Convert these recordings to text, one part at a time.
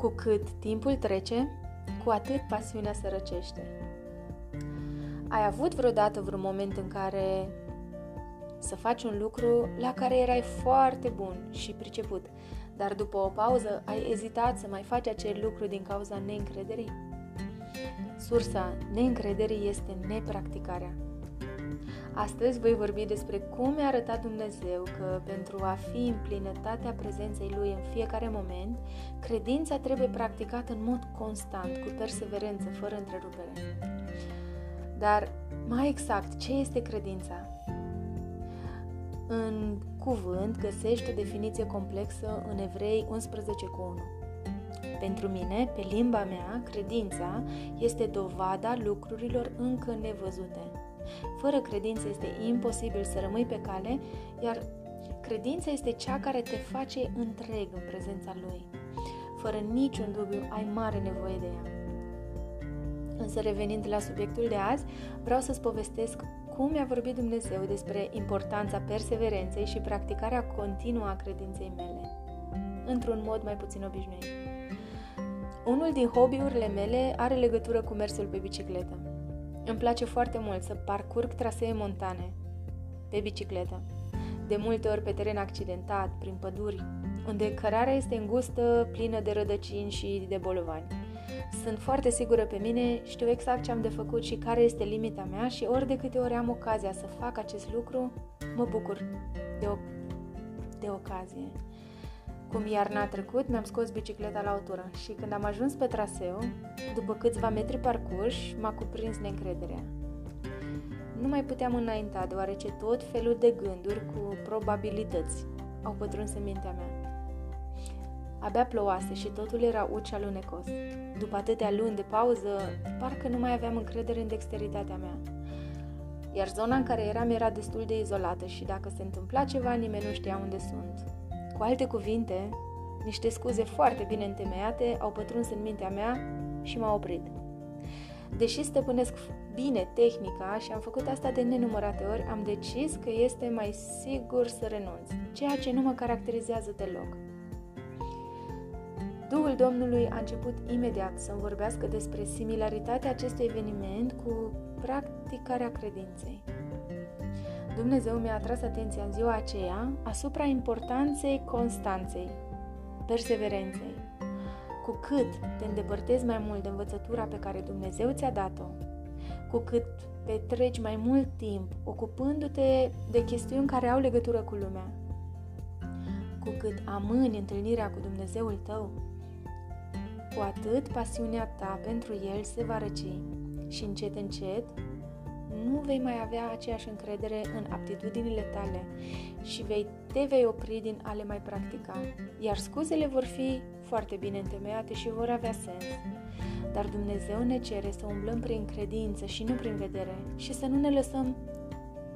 Cu cât timpul trece, cu atât pasiunea se răcește. Ai avut vreodată vreun moment în care să faci un lucru la care erai foarte bun și priceput, dar după o pauză ai ezitat să mai faci acel lucru din cauza neîncrederii? Sursa neîncrederii este nepracticarea. Astăzi voi vorbi despre cum mi-a arătat Dumnezeu că pentru a fi în plinătatea prezenței Lui în fiecare moment, credința trebuie practicată în mod constant, cu perseverență, fără întrerupere. Dar, mai exact, ce este credința? În cuvânt găsești o definiție complexă în Evrei 11 cu 1. Pentru mine, pe limba mea, credința este dovada lucrurilor încă nevăzute. Fără credință este imposibil să rămâi pe cale, iar credința este cea care te face întreg în prezența Lui. Fără niciun dubiu, ai mare nevoie de ea. Însă revenind la subiectul de azi, vreau să-ți povestesc cum mi-a vorbit Dumnezeu despre importanța perseverenței și practicarea continuă a credinței mele, într-un mod mai puțin obișnuit. Unul din hobby-urile mele are legătură cu mersul pe bicicletă. Îmi place foarte mult să parcurg trasee montane pe bicicletă, de multe ori pe teren accidentat, prin păduri, unde cărarea este îngustă, plină de rădăcini și de bolovani. Sunt foarte sigură pe mine, știu exact ce am de făcut și care este limita mea și ori de câte ori am ocazia să fac acest lucru, mă bucur de, o, de ocazie. Cum iarna trecut, mi-am scos bicicleta la autură și când am ajuns pe traseu, după câțiva metri parcurși, m-a cuprins neîncrederea. Nu mai puteam înainta, deoarece tot felul de gânduri cu probabilități au pătruns în mintea mea. Abia plouase și totul era uci alunecos. După atâtea luni de pauză, parcă nu mai aveam încredere în dexteritatea mea. Iar zona în care eram era destul de izolată și dacă se întâmpla ceva, nimeni nu știa unde sunt. Cu alte cuvinte, niște scuze foarte bine întemeiate au pătruns în mintea mea și m-au oprit. Deși stăpânesc bine tehnica și am făcut asta de nenumărate ori, am decis că este mai sigur să renunț, ceea ce nu mă caracterizează deloc. Duhul Domnului a început imediat să-mi vorbească despre similaritatea acestui eveniment cu practicarea credinței. Dumnezeu mi-a atras atenția în ziua aceea asupra importanței constanței, perseverenței. Cu cât te îndepărtezi mai mult de învățătura pe care Dumnezeu ți-a dat-o, cu cât petreci mai mult timp ocupându-te de chestiuni care au legătură cu lumea, cu cât amâni întâlnirea cu Dumnezeul tău, cu atât pasiunea ta pentru El se va răci și încet, încet nu vei mai avea aceeași încredere în aptitudinile tale și vei, te vei opri din a le mai practica, iar scuzele vor fi foarte bine întemeiate și vor avea sens. Dar Dumnezeu ne cere să umblăm prin credință și nu prin vedere și să nu ne lăsăm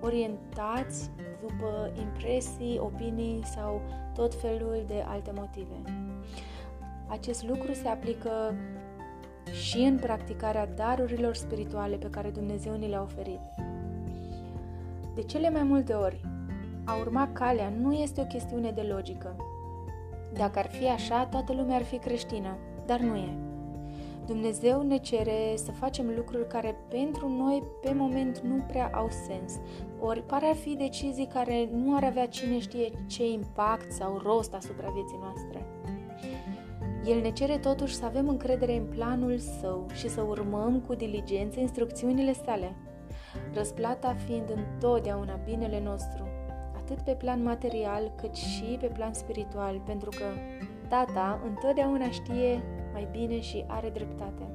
orientați după impresii, opinii sau tot felul de alte motive. Acest lucru se aplică și în practicarea darurilor spirituale pe care Dumnezeu ni le-a oferit. De cele mai multe ori, a urma calea nu este o chestiune de logică. Dacă ar fi așa, toată lumea ar fi creștină, dar nu e. Dumnezeu ne cere să facem lucruri care pentru noi pe moment nu prea au sens, ori pare a fi decizii care nu ar avea cine știe ce impact sau rost asupra vieții noastre. El ne cere totuși să avem încredere în planul său și să urmăm cu diligență instrucțiunile sale, răsplata fiind întotdeauna binele nostru, atât pe plan material cât și pe plan spiritual, pentru că Tata întotdeauna știe mai bine și are dreptate.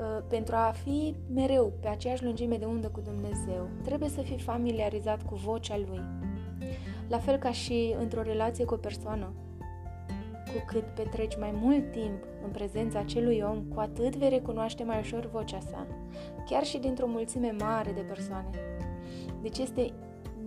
Ă, pentru a fi mereu pe aceeași lungime de undă cu Dumnezeu, trebuie să fii familiarizat cu vocea Lui. La fel ca și într-o relație cu o persoană, cu cât petreci mai mult timp în prezența acelui om, cu atât vei recunoaște mai ușor vocea sa, chiar și dintr-o mulțime mare de persoane. Deci este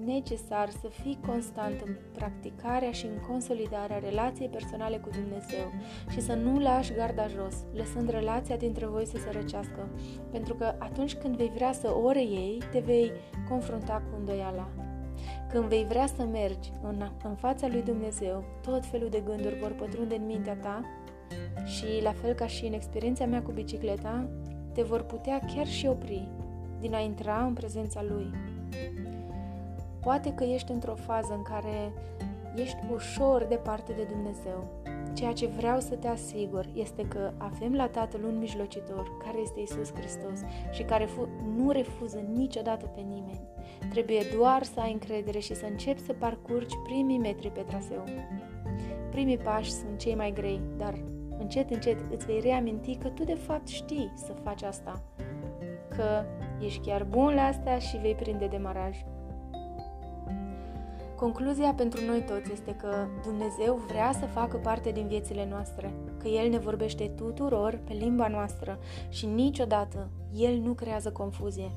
necesar să fii constant în practicarea și în consolidarea relației personale cu Dumnezeu și să nu lași garda jos, lăsând relația dintre voi să se răcească, pentru că atunci când vei vrea să o reiei, te vei confrunta cu îndoiala. Când vei vrea să mergi în, în fața lui Dumnezeu, tot felul de gânduri vor pătrunde în mintea ta și, la fel ca și în experiența mea cu bicicleta, te vor putea chiar și opri din a intra în prezența Lui. Poate că ești într-o fază în care ești ușor departe de Dumnezeu. Ceea ce vreau să te asigur este că avem la Tatăl un mijlocitor, care este Isus Hristos și care nu refuză niciodată pe nimeni. Trebuie doar să ai încredere și să începi să parcurgi primii metri pe traseu. Primii pași sunt cei mai grei, dar încet, încet îți vei reaminti că tu de fapt știi să faci asta, că ești chiar bun la asta și vei prinde demaraj. Concluzia pentru noi toți este că Dumnezeu vrea să facă parte din viețile noastre, că El ne vorbește tuturor pe limba noastră și niciodată El nu creează confuzie.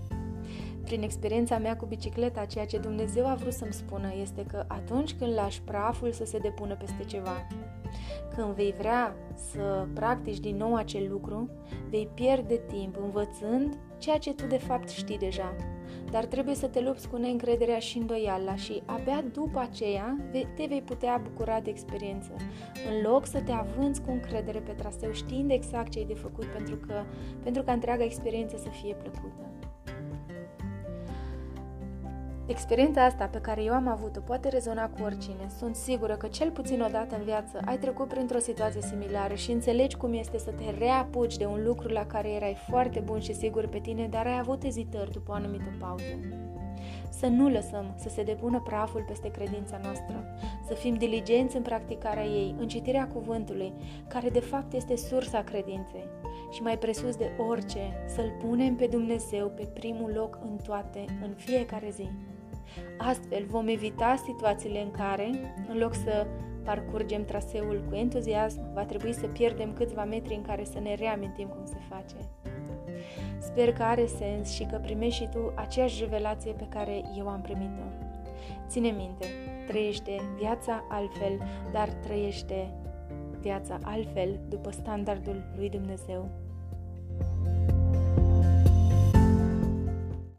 Prin experiența mea cu bicicleta, ceea ce Dumnezeu a vrut să-mi spună este că atunci când lași praful să se depună peste ceva, când vei vrea să practici din nou acel lucru, vei pierde timp învățând ceea ce tu de fapt știi deja. Dar trebuie să te lupți cu neîncrederea și îndoiala și abia după aceea te vei putea bucura de experiență. În loc să te avânți cu încredere pe traseu știind exact ce ai de făcut pentru, că, pentru ca întreaga experiență să fie plăcută. Experiența asta pe care eu am avut-o poate rezona cu oricine. Sunt sigură că cel puțin o dată în viață ai trecut printr-o situație similară și înțelegi cum este să te reapuci de un lucru la care erai foarte bun și sigur pe tine, dar ai avut ezitări după o anumită pauză. Să nu lăsăm să se depună praful peste credința noastră, să fim diligenți în practicarea ei, în citirea cuvântului, care de fapt este sursa credinței. Și mai presus de orice, să-L punem pe Dumnezeu pe primul loc în toate, în fiecare zi. Astfel vom evita situațiile în care, în loc să parcurgem traseul cu entuziasm, va trebui să pierdem câțiva metri în care să ne reamintim cum se face. Sper că are sens și că primești și tu aceeași revelație pe care eu am primit-o. Ține minte, trăiește viața altfel, dar trăiește viața altfel după standardul lui Dumnezeu.